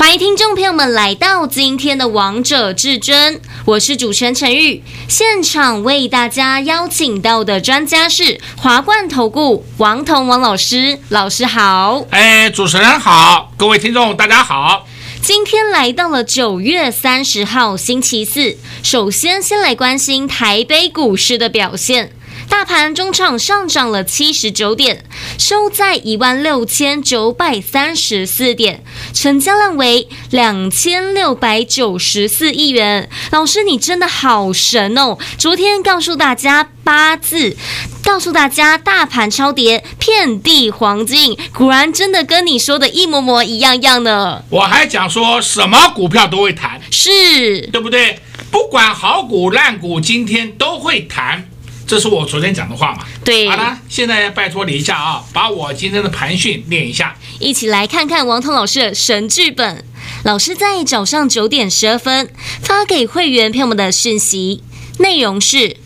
欢迎听众朋友们来到今天的《王者至尊》，我是主持人陈玉。现场为大家邀请到的专家是华冠投顾王彤王老师，老师好。哎，主持人好，各位听众大家好。今天来到了九月三十号星期四，首先先来关心台北股市的表现。大盘中场上涨了七十九点，收在一万六千九百三十四点，成交量为两千六百九十四亿元。老师，你真的好神哦！昨天告诉大家八字，告诉大家大盘超跌，遍地黄金，果然真的跟你说的一模模一样样呢。我还讲说什么股票都会弹，是对不对？不管好股烂股，今天都会弹。这是我昨天讲的话嘛？对。好了，现在拜托你一下啊，把我今天的盘讯念一下。一起来看看王彤老师的神剧本。老师在早上九点十二分发给会员朋友们的讯息，内容是：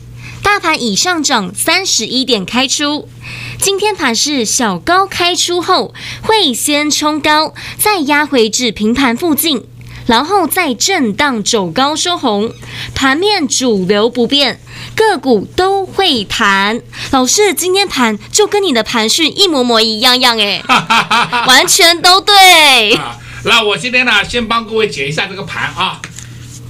大盘已上涨三十一点开出，今天盘是小高开出后会先冲高，再压回至平盘附近，然后再震荡走高收红，盘面主流不变。个股都会弹，老师今天盘就跟你的盘讯一模模一样样哎，完全都对。啊，那我今天呢，先帮各位解一下这个盘啊。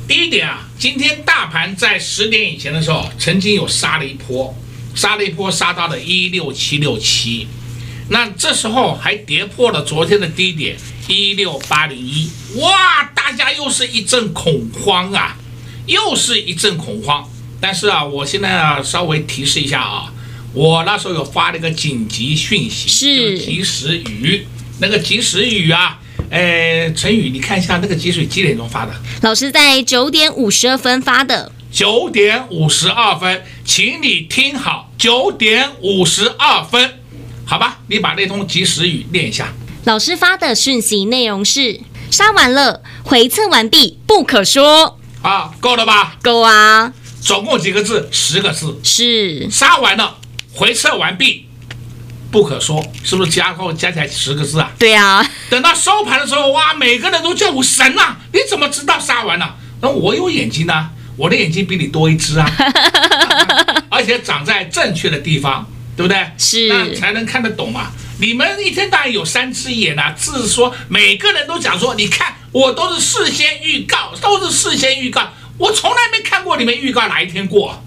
第一点啊，今天大盘在十点以前的时候，曾经有杀了一波，杀了一波，杀到了一六七六七，那这时候还跌破了昨天的低点一六八零一，哇，大家又是一阵恐慌啊，又是一阵恐慌。但是啊，我现在啊稍微提示一下啊，我那时候有发了一个紧急讯息，是及时雨，那个及时雨啊，哎，陈宇，你看一下那个及时雨几点钟发的？老师在九点五十二分发的。九点五十二分，请你听好，九点五十二分，好吧，你把那通及时雨念一下。老师发的讯息内容是：杀完了，回测完毕，不可说。啊，够了吧？够啊。总共几个字？十个字。是杀完了，回测完毕，不可说，是不是加后加起来十个字啊？对啊。等到收盘的时候，哇，每个人都叫我神呐、啊！你怎么知道杀完了？那我有眼睛呢、啊，我的眼睛比你多一只啊，而且长在正确的地方，对不对？是，那才能看得懂嘛。你们一天到晚有三只眼啊，只是说每个人都讲说，你看我都是事先预告，都是事先预告。我从来没看过你们预告哪一天过，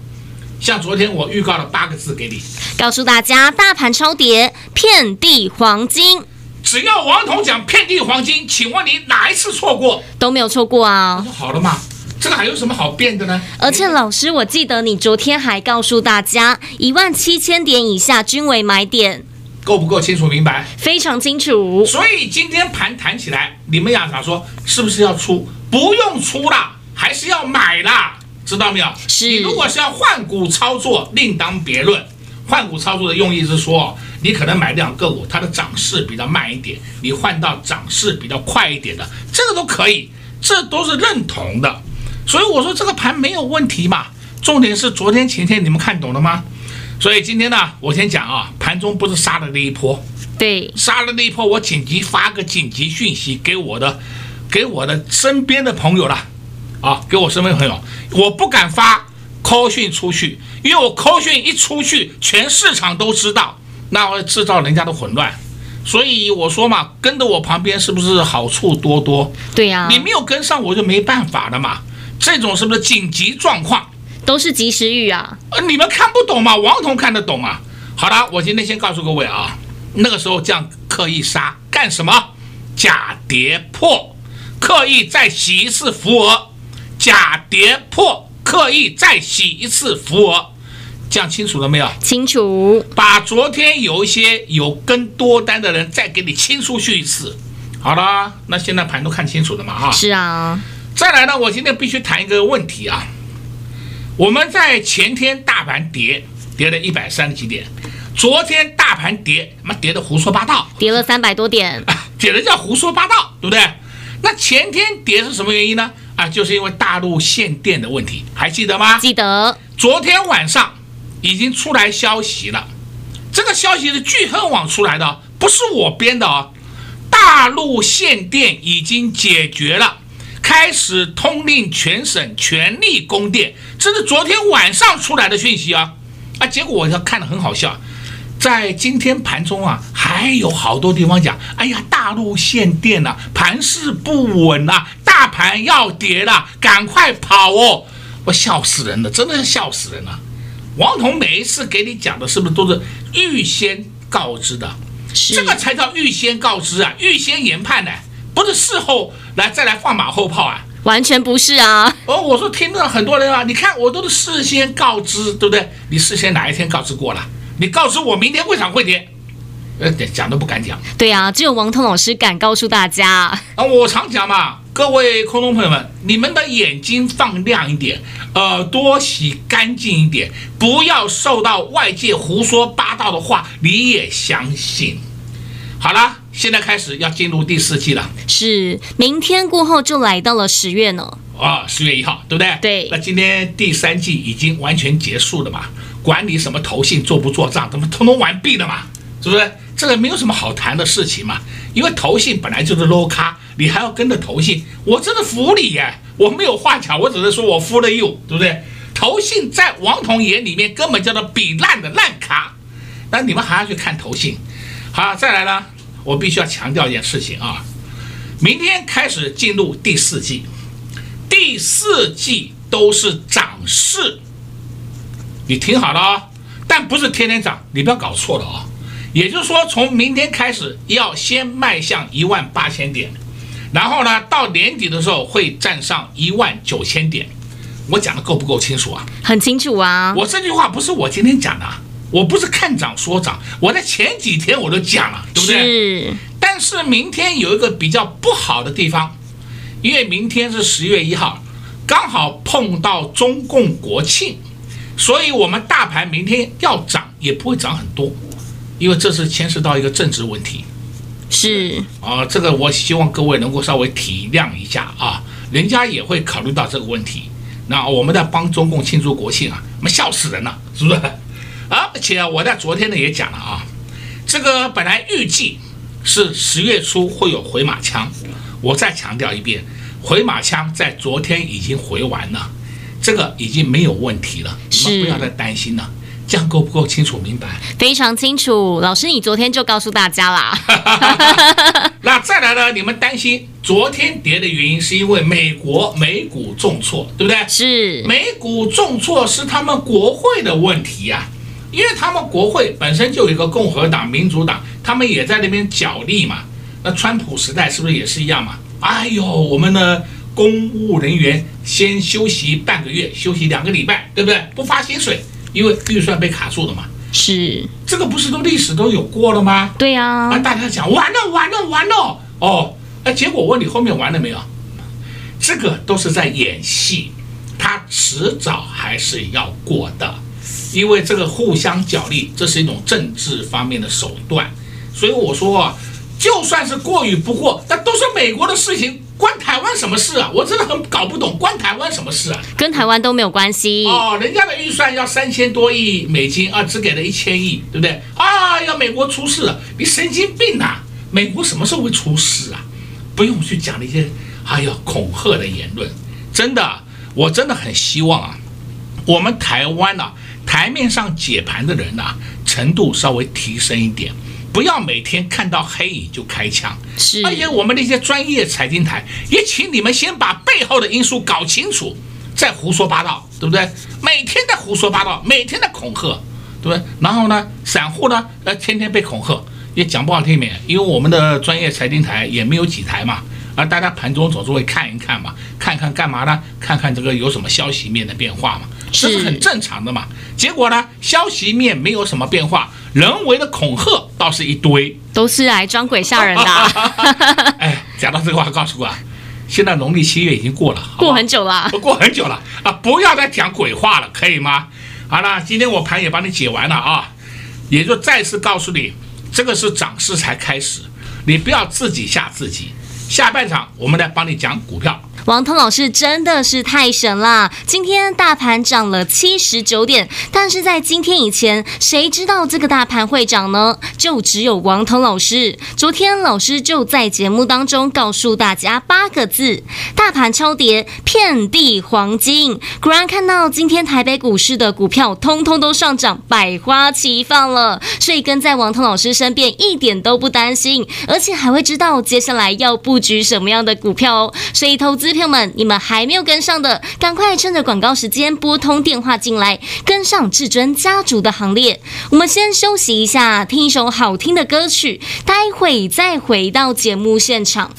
像昨天我预告了八个字给你，告诉大家大盘超跌，遍地黄金。只要王彤讲遍地黄金，请问你哪一次错过？都没有错过啊。好了嘛，这个还有什么好变的呢？而且老师，我记得你昨天还告诉大家，一万七千点以下均为买点，够不够清楚明白？非常清楚。所以今天盘谈起来，你们想说是不是要出？不用出了。还是要买啦，知道没有？是。你如果是要换股操作，另当别论。换股操作的用意是说，你可能买这样个股，它的涨势比较慢一点，你换到涨势比较快一点的，这个都可以，这都是认同的。所以我说这个盘没有问题嘛。重点是昨天前天你们看懂了吗？所以今天呢，我先讲啊，盘中不是杀了那一波，对，杀了那一波，我紧急发个紧急讯息给我的，给我的身边的朋友了。啊，给我身边朋友，我不敢发 call 讯出去，因为我 call 讯一出去，全市场都知道，那会制造人家的混乱。所以我说嘛，跟着我旁边是不是好处多多？对呀、啊，你没有跟上，我就没办法了嘛。这种是不是紧急状况？都是及时雨啊。呃，你们看不懂吗？王彤看得懂啊。好了，我今天先告诉各位啊，那个时候这样刻意杀干什么？假跌破，刻意再洗一次浮额。假跌破，刻意再洗一次浮额，这样清楚了没有？清楚。把昨天有一些有跟多单的人再给你清出去一次。好了，那现在盘都看清楚了嘛？哈，是啊。再来呢，我今天必须谈一个问题啊。我们在前天大盘跌，跌了一百三十几点，昨天大盘跌，妈跌的胡说八道，跌了三百多点，跌的叫胡说八道，对不对？那前天跌是什么原因呢？啊，就是因为大陆限电的问题，还记得吗？记得。昨天晚上已经出来消息了，这个消息是巨亨网出来的，不是我编的哦。大陆限电已经解决了，开始通令全省全力供电，这是昨天晚上出来的讯息啊！啊，结果我要看得很好笑，在今天盘中啊，还有好多地方讲，哎呀，大陆限电了，盘势不稳啊，大盘要跌了，赶快跑哦！我笑死人了，真的是笑死人了。王彤每一次给你讲的是不是都是预先告知的？这个才叫预先告知啊，预先研判呢，不是事后来再来放马后炮啊，完全不是啊。哦，我说听到很多人啊，你看我都是事先告知，对不对？你事先哪一天告知过了？你告知我明天会涨会跌，呃，讲都不敢讲。对啊，只有王彤老师敢告诉大家啊。我常讲嘛，各位空中朋友们，你们的眼睛放亮一点，耳朵洗干净一点，不要受到外界胡说八道的话，你也相信。好了，现在开始要进入第四季了。是，明天过后就来到了十月呢。啊、哦，十月一号，对不对？对。那今天第三季已经完全结束了嘛？管你什么投信做不做账，怎么通通完毕了嘛？是不是？这个没有什么好谈的事情嘛？因为投信本来就是 low 咖，你还要跟着投信，我真的服你耶！我没有话讲，我只是说我服了 you，对不对？投信在王彤眼里面根本叫做比烂的烂咖，那你们还要去看投信？好，再来呢，我必须要强调一件事情啊，明天开始进入第四季，第四季都是涨势，你听好了啊，但不是天天涨，你不要搞错了啊。也就是说，从明天开始要先迈向一万八千点，然后呢，到年底的时候会站上一万九千点。我讲的够不够清楚啊？很清楚啊。我这句话不是我今天讲的。我不是看涨说涨，我在前几天我都讲了，对不对？是。但是明天有一个比较不好的地方，因为明天是十月一号，刚好碰到中共国庆，所以我们大盘明天要涨也不会涨很多，因为这是牵涉到一个政治问题。是。啊，这个我希望各位能够稍微体谅一下啊，人家也会考虑到这个问题。那我们在帮中共庆祝国庆啊，我们笑死人了，是不是？而且我在昨天呢也讲了啊，这个本来预计是十月初会有回马枪，我再强调一遍，回马枪在昨天已经回完了，这个已经没有问题了，你们不要再担心了，这样够不够清楚明白？非常清楚，老师你昨天就告诉大家啦。那再来呢？你们担心昨天跌的原因是因为美国美股重挫，对不对？是，美股重挫是他们国会的问题呀、啊。因为他们国会本身就有一个共和党、民主党，他们也在那边角力嘛。那川普时代是不是也是一样嘛？哎呦，我们的公务人员先休息半个月，休息两个礼拜，对不对？不发薪水，因为预算被卡住了嘛。是，这个不是都历史都有过了吗？对呀。啊，大家讲完了，完了，完了。哦，那结果问你后面完了没有？这个都是在演戏，他迟早还是要过的。因为这个互相角力，这是一种政治方面的手段，所以我说啊，就算是过与不过，那都是美国的事情，关台湾什么事啊？我真的很搞不懂，关台湾什么事啊？跟台湾都没有关系哦。人家的预算要三千多亿美金啊，只给了一千亿，对不对？啊，要美国出事了，你神经病啊！美国什么时候会出事啊？不用去讲那些哎呀恐吓的言论，真的，我真的很希望啊，我们台湾啊。台面上解盘的人呐、啊，程度稍微提升一点，不要每天看到黑影就开枪。是，而且我们那些专业财经台也请你们先把背后的因素搞清楚，再胡说八道，对不对？每天在胡说八道，每天在恐吓，对不对？然后呢，散户呢，呃，天天被恐吓，也讲不好听点，因为我们的专业财经台也没有几台嘛，而大家盘中总是会看一看嘛，看看干嘛呢？看看这个有什么消息面的变化嘛。这是很正常的嘛，结果呢，消息面没有什么变化，人为的恐吓倒是一堆，都是来装鬼吓人的。哎，讲到这个话，告诉我啊，现在农历七月已经过了，过很久了，过很久了啊！不要再讲鬼话了，可以吗？好了，今天我盘也帮你解完了啊，也就再次告诉你，这个是涨势才开始，你不要自己吓自己。下半场我们来帮你讲股票。王通老师真的是太神了！今天大盘涨了七十九点，但是在今天以前，谁知道这个大盘会涨呢？就只有王通老师。昨天老师就在节目当中告诉大家八个字：大盘超跌，遍地黄金。果然看到今天台北股市的股票通通都上涨，百花齐放了。所以跟在王通老师身边一点都不担心，而且还会知道接下来要布局什么样的股票哦。所以投资。票们，你们还没有跟上的，赶快趁着广告时间拨通电话进来，跟上至尊家族的行列。我们先休息一下，听一首好听的歌曲，待会再回到节目现场。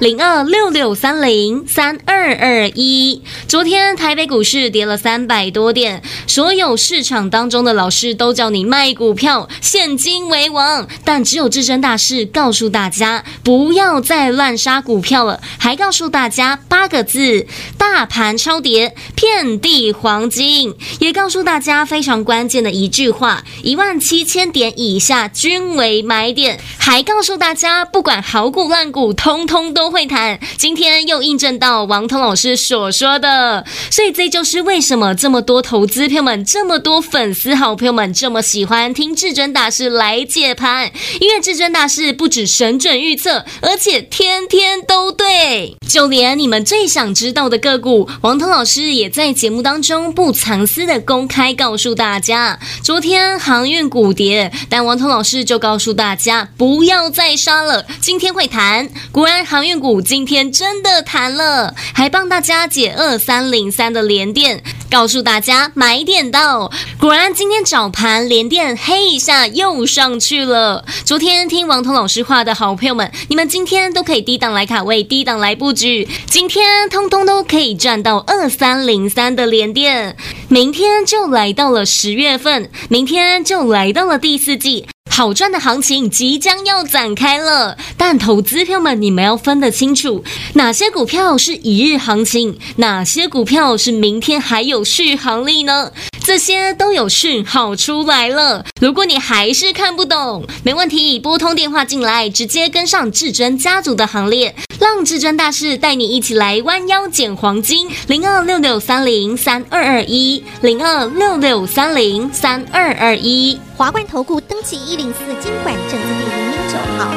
零二六六三零三二二一，昨天台北股市跌了三百多点，所有市场当中的老师都叫你卖股票，现金为王，但只有至尊大师告诉大家不要再乱杀股票了，还告诉大家八个字：大盘超跌，遍地黄金，也告诉大家非常关键的一句话：一万七千点以下均为买点，还告诉大家不管好股烂股，通通都。会谈，今天又印证到王通老师所说的，所以这就是为什么这么多投资朋友们、这么多粉丝好朋友们这么喜欢听至尊大师来解盘，因为至尊大师不止神准预测，而且天天都对，就连你们最想知道的个股，王通老师也在节目当中不藏私的公开告诉大家。昨天航运股跌，但王通老师就告诉大家不要再杀了，今天会谈，果然航运。股今天真的弹了，还帮大家解二三零三的连电，告诉大家买点到。果然今天早盘连电黑一下又上去了。昨天听王彤老师话的好朋友们，你们今天都可以低档来卡位，低档来布局，今天通通都可以赚到二三零三的连电。明天就来到了十月份，明天就来到了第四季。好赚的行情即将要展开了，但投资票们，你们要分得清楚，哪些股票是一日行情，哪些股票是明天还有续航力呢？这些都有讯号出来了。如果你还是看不懂，没问题，拨通电话进来，直接跟上至尊家族的行列，让至尊大师带你一起来弯腰捡黄金。零二六六三零三二二一，零二六六三零三二二一。华冠投顾登记一零四金管证字第零零九号。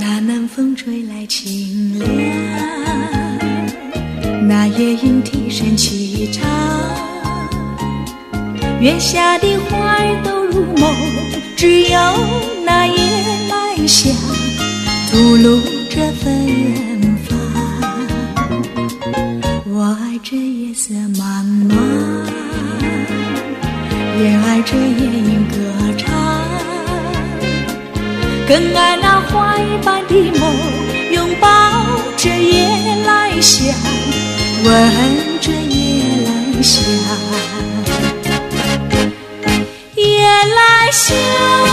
那南风吹来清凉，那夜莺啼声齐唱，月下的花儿都入梦，只有那夜来香吐露着芬芳。我爱。这夜色茫茫，也爱这夜莺歌唱，更爱那花一般的梦，拥抱着夜来香，闻着夜来香，夜来香。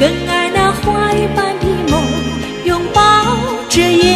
更爱那花一般的梦拥抱着夜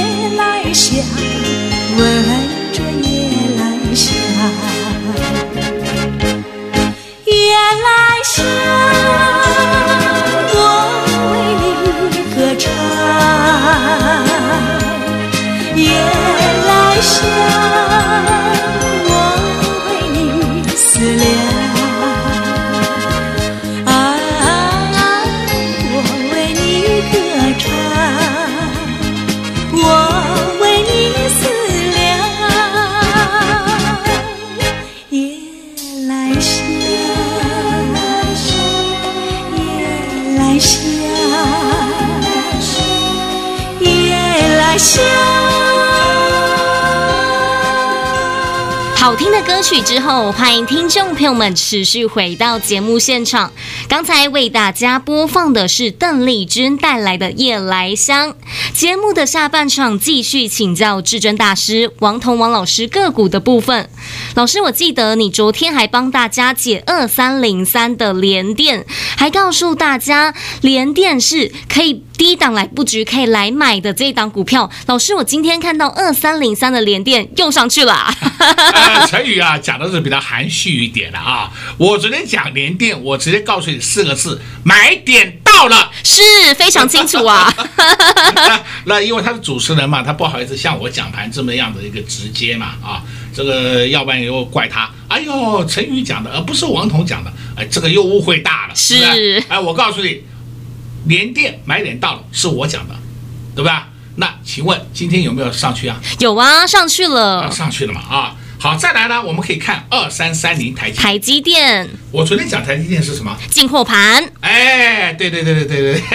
好听的歌曲之后，欢迎听众朋友们持续回到节目现场。刚才为大家播放的是邓丽君带来的《夜来香》。节目的下半场继续请教至尊大师王彤王老师个股的部分。老师，我记得你昨天还帮大家解二三零三的连电，还告诉大家连电是可以低档来布局，可以来买的这一档股票。老师，我今天看到二三零三的联电又上去了。呃，成语啊，讲的是比较含蓄一点的啊。我昨天讲联电，我直接告诉你四个字：买点到了，是非常清楚啊。那，那因为他是主持人嘛，他不好意思像我讲盘这么样的一个直接嘛啊。这个要不然又怪他，哎呦，陈宇讲的，而不是王彤讲的，哎，这个又误会大了，是，是哎，我告诉你，联电买点到了，是我讲的，对吧？那请问今天有没有上去啊？有啊，上去了，啊、上去了嘛？啊，好，再来呢，我们可以看二三三零台积台积电。我昨天讲台积电是什么？进货盘。哎，对对对对对对。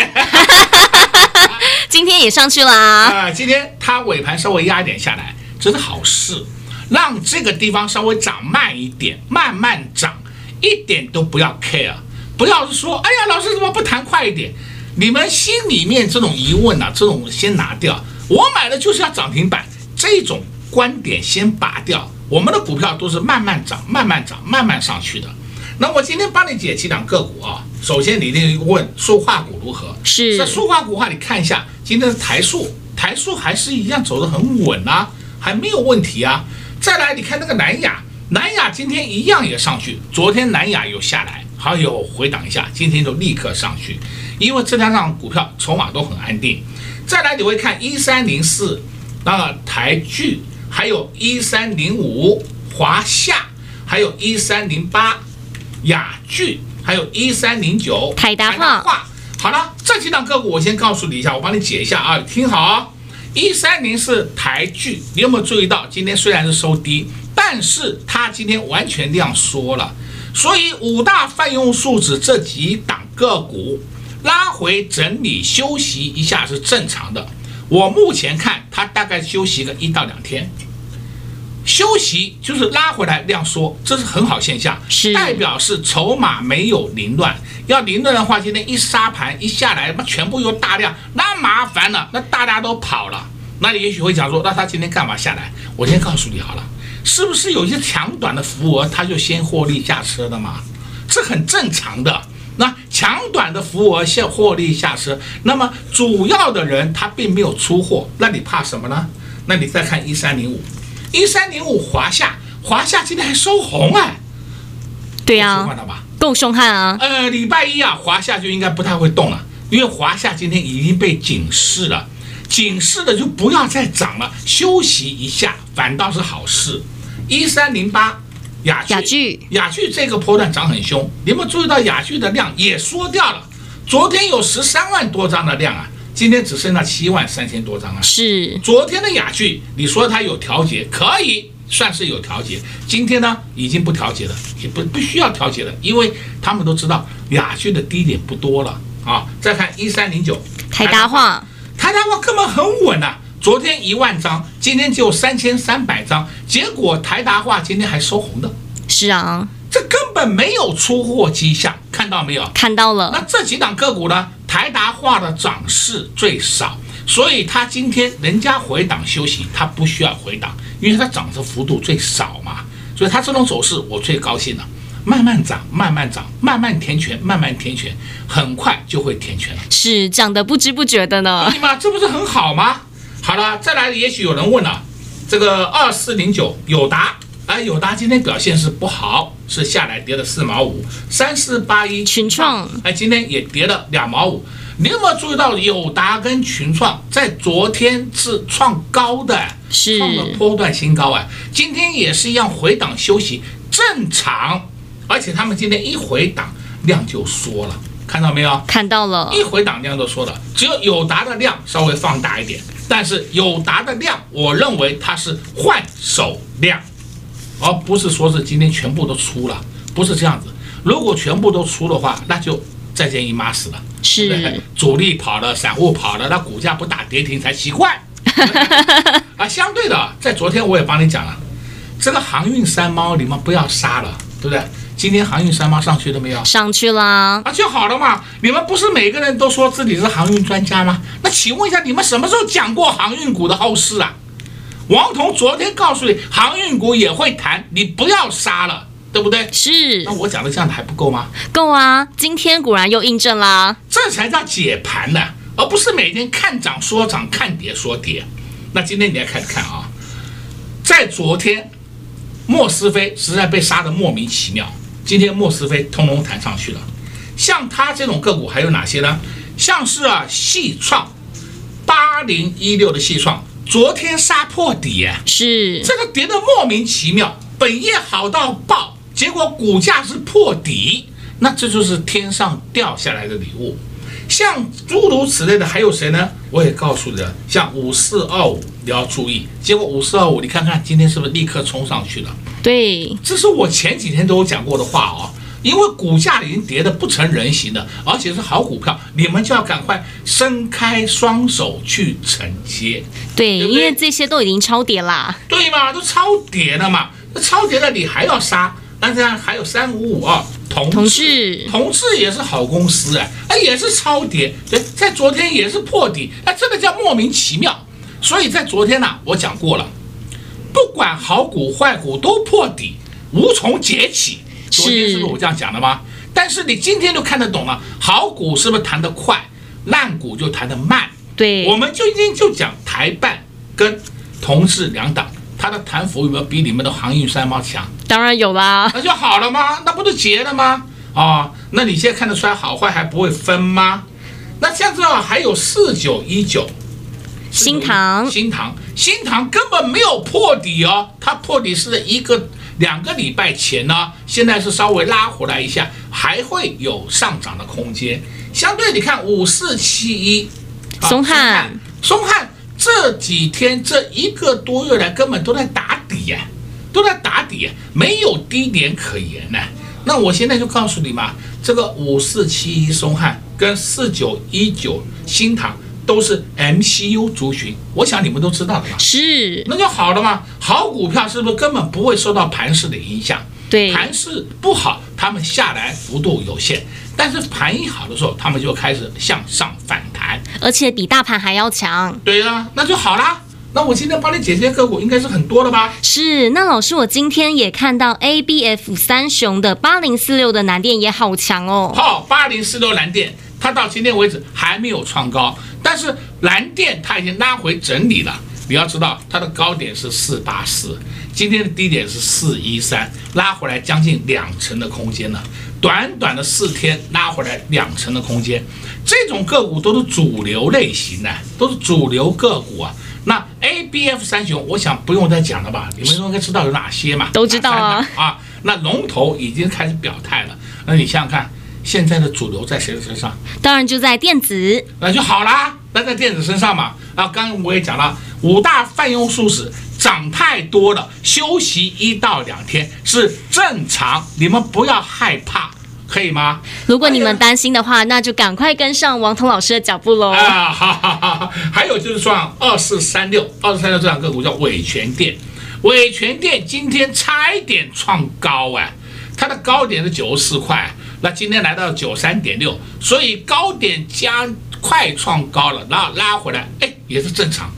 今天也上去了啊、呃！今天它尾盘稍微压一点下来，这是好事。让这个地方稍微涨慢一点，慢慢涨，一点都不要 care，不要说，哎呀，老师怎么不弹快一点？你们心里面这种疑问啊，这种先拿掉。我买的就是要涨停板，这种观点先拔掉。我们的股票都是慢慢涨，慢慢涨，慢慢上去的。那我今天帮你解几档个股啊。首先你一定问塑化股如何？是。那塑化股的话，你看一下今天的台塑，台塑还是一样走得很稳啊，还没有问题啊。再来，你看那个南亚，南亚今天一样也上去。昨天南亚有下来，好有回档一下，今天就立刻上去，因为这两张股票筹码都很安定。再来，你会看一三零四，那个台剧，还有一三零五华夏，还有一三零八雅聚，还有一三零九台达化。好了，这几档个股我先告诉你一下，我帮你解一下啊，听好啊。一三零是台剧，你有没有注意到今天虽然是收低，但是它今天完全量缩了，所以五大泛用数字这几档个股拉回整理休息一下是正常的。我目前看它大概休息个一到两天，休息就是拉回来量缩，这是很好现象，是代表是筹码没有凌乱。要凌乱的话，今天一杀盘一下来，那全部又大量，那麻烦了，那大家都跑了。那你也许会讲说，那他今天干嘛下来？我先告诉你好了，是不是有一些强短的浮额，他就先获利下车的嘛？这很正常的。那强短的浮额现获利下车，那么主要的人他并没有出货，那你怕什么呢？那你再看一三零五，一三零五华夏，华夏今天还收红哎，对呀，够凶吧？够凶悍啊！呃，礼拜一啊，华夏就应该不太会动了，因为华夏今天已经被警示了。警示的就不要再涨了，休息一下反倒是好事。一三零八亚亚聚雅聚这个波段涨很凶，你有没有注意到雅聚的量也缩掉了？昨天有十三万多张的量啊，今天只剩下七万三千多张啊。是昨天的雅聚，你说它有调节，可以算是有调节。今天呢，已经不调节了，也不不需要调节了，因为他们都知道雅聚的低点不多了啊。再看一三零九台达化。台达化根本很稳呐，昨天一万张，今天只有三千三百张，结果台达化今天还收红的。是啊，这根本没有出货迹象，看到没有？看到了。那这几档个股呢？台达化的涨势最少，所以它今天人家回档休息，它不需要回档，因为它涨的幅度最少嘛，所以它这种走势我最高兴了。慢慢涨，慢慢涨，慢慢填权，慢慢填权，很快就会填权了。是涨得不知不觉的呢。你妈，这不是很好吗？好了，再来，也许有人问了，这个二四零九友达，哎，友达今天表现是不好，是下来跌了四毛五。三四八一群创，哎，今天也跌了两毛五。你有没有注意到友达跟群创在昨天是创高的，是创了波段新高啊？今天也是一样回档休息，正常。而且他们今天一回档量就缩了，看到没有？看到了，一回档量都说了。只有友达的量稍微放大一点，但是友达的量，我认为它是换手量，而不是说是今天全部都出了，不是这样子。如果全部都出的话，那就再见姨妈死了。是，主力跑了，散户跑了，那股价不打跌停才奇怪。啊，相对的，在昨天我也帮你讲了，这个航运三猫你们不要杀了，对不对？今天航运三八上去了没有？上去了啊，就好了嘛。你们不是每个人都说自己是航运专家吗？那请问一下，你们什么时候讲过航运股的后市啊？王彤昨天告诉你，航运股也会谈，你不要杀了。对不对？是。那我讲的这样的还不够吗？够啊！今天果然又印证啦。这才叫解盘呢，而不是每天看涨说涨，看跌说跌。那今天你来看看啊，在昨天，莫斯菲实在被杀得莫名其妙。今天莫斯菲通通弹上去了。像他这种个股还有哪些呢？像是啊，细创八零一六的细创，昨天杀破底啊，是这个跌的莫名其妙，本业好到爆。结果股价是破底，那这就是天上掉下来的礼物。像诸如此类的还有谁呢？我也告诉你了，像五四二五你要注意。结果五四二五，你看看今天是不是立刻冲上去了？对，这是我前几天都有讲过的话哦。因为股价已经跌得不成人形了，而且是好股票，你们就要赶快伸开双手去承接。对，对对，因为这些都已经超跌啦。对嘛，都超跌了嘛，那超跌了你还要杀？那这样还有三五五二，同同致，同志也是好公司哎，哎也是超跌，对，在昨天也是破底，哎，这个叫莫名其妙。所以在昨天呢、啊，我讲过了，不管好股坏股都破底，无从解起。昨天是不是我这样讲的吗？但是你今天就看得懂了，好股是不是弹得快，烂股就弹得慢？对，我们就今天就讲台办跟同事两党。它的弹幅有没有比你们的航运三猫强？当然有啦，那就好了吗？那不就结了吗？啊、哦，那你现在看得出来好坏还不会分吗？那这样子啊，还有四九一九，新塘，新塘，新塘根本没有破底哦，它破底是一个两个礼拜前呢，现在是稍微拉回来一下，还会有上涨的空间。相对你看五四七一，松汉，松汉。这几天这一个多月来根本都在打底呀，都在打底呀，没有低点可言呢。那我现在就告诉你嘛，这个五四七一松汉跟四九一九新唐都是 MCU 族群，我想你们都知道的吧。是，那就好了嘛。好股票是不是根本不会受到盘势的影响？对，盘势不好，他们下来幅度有限。但是盘一好的时候，他们就开始向上反弹，而且比大盘还要强。对呀、啊，那就好啦。那我今天帮你解这些个股，应该是很多了吧？是。那老师，我今天也看到 ABF 三雄的八零四六的蓝电也好强哦。好，八零四六蓝电，它到今天为止还没有创高，但是蓝电它已经拉回整理了。你要知道，它的高点是四八四，今天的低点是四一三，拉回来将近两成的空间了。短短的四天拉回来两成的空间，这种个股都是主流类型的，都是主流个股啊。那 ABF 三雄，我想不用再讲了吧？你们应该知道有哪些嘛？都知道啊。啊，那龙头已经开始表态了。那你想想看，现在的主流在谁的身上？当然就在电子。那就好啦，那在电子身上嘛。啊，刚刚我也讲了，五大泛用素食。涨太多了，休息一到两天是正常，你们不要害怕，可以吗？如果你们担心的话，那就赶快跟上王彤老师的脚步喽。啊，哈哈哈！还有就是说，二四三六，二四三六这两个股叫伟诠电，伟诠电今天差一点创高哎，它的高点是九十四块，那今天来到九三点六，所以高点加快创高了，然后拉回来，哎，也是正常。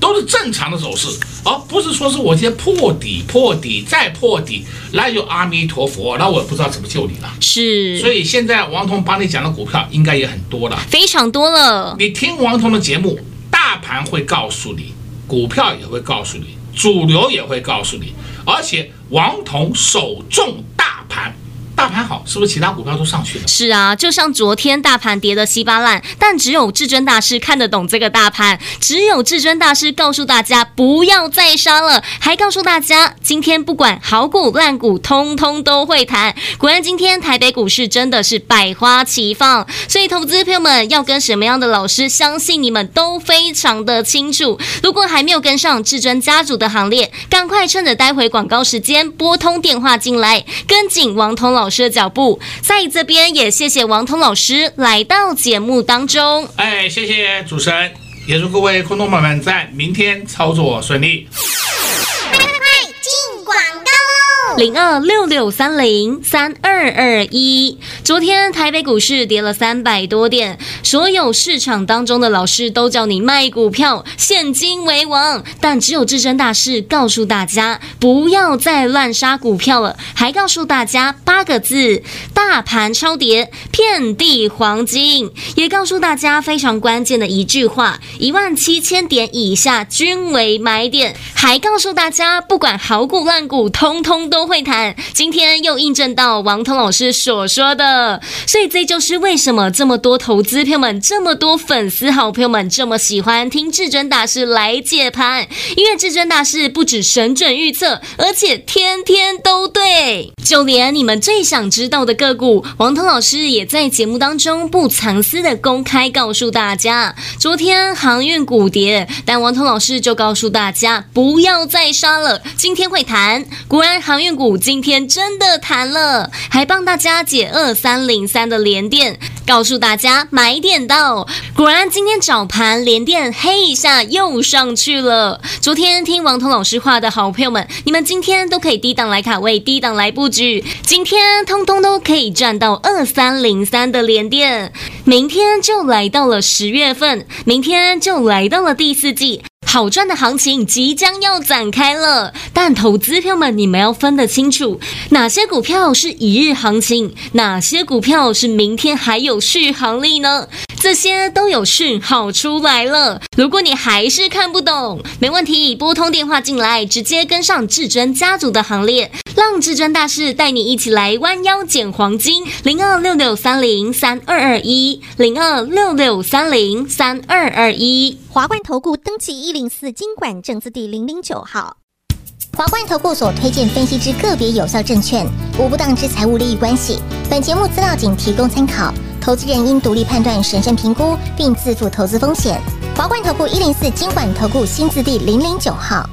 都是正常的走势，而不是说是我先破底、破底再破底，那就阿弥陀佛，那我也不知道怎么救你了。是，所以现在王彤帮你讲的股票应该也很多了，非常多了。你听王彤的节目，大盘会告诉你，股票也会告诉你，主流也会告诉你，而且王彤首重大盘。大盘好，是不是其他股票都上去了？是啊，就像昨天大盘跌得稀巴烂，但只有至尊大师看得懂这个大盘，只有至尊大师告诉大家不要再杀了，还告诉大家今天不管好股烂股，通通都会弹。果然，今天台北股市真的是百花齐放，所以投资朋友们要跟什么样的老师，相信你们都非常的清楚。如果还没有跟上至尊家族的行列，赶快趁着待会广告时间拨通电话进来，跟紧王彤老老师。的脚步，在这边也谢谢王彤老师来到节目当中。哎，谢谢主持人，也祝各位空头朋友们在明天操作顺利。零二六六三零三二二一，昨天台北股市跌了三百多点，所有市场当中的老师都叫你卖股票，现金为王，但只有至尊大师告诉大家不要再乱杀股票了，还告诉大家八个字：大盘超跌，遍地黄金，也告诉大家非常关键的一句话：一万七千点以下均为买点，还告诉大家不管好股烂股，通通都。会谈，今天又印证到王彤老师所说的，所以这就是为什么这么多投资朋友们、这么多粉丝好朋友们这么喜欢听至尊大师来解盘，因为至尊大师不止神准预测，而且天天都对，就连你们最想知道的个股，王彤老师也在节目当中不藏私的公开告诉大家。昨天航运股跌，但王彤老师就告诉大家不要再杀了，今天会谈，果然航运。股今天真的弹了，还帮大家解二三零三的连电，告诉大家买点到。果然今天早盘连电黑一下又上去了。昨天听王彤老师话的好朋友们，你们今天都可以低档来卡位，低档来布局，今天通通都可以赚到二三零三的连电。明天就来到了十月份，明天就来到了第四季。好赚的行情即将要展开了，但投资票们，你们要分得清楚，哪些股票是一日行情，哪些股票是明天还有续航力呢？这些都有讯号出来了。如果你还是看不懂，没问题，拨通电话进来，直接跟上至尊家族的行列，让至尊大师带你一起来弯腰捡黄金。零二六六三零三二二一，零二六六三零三二二一。华冠投顾登记一零四金管证字第零零九号。华冠投顾所推荐分析之个别有效证券，无不当之财务利益关系。本节目资料仅提供参考。投资人应独立判断、审慎评估，并自负投资风险。华冠投顾一零四金管投顾新字第零零九号。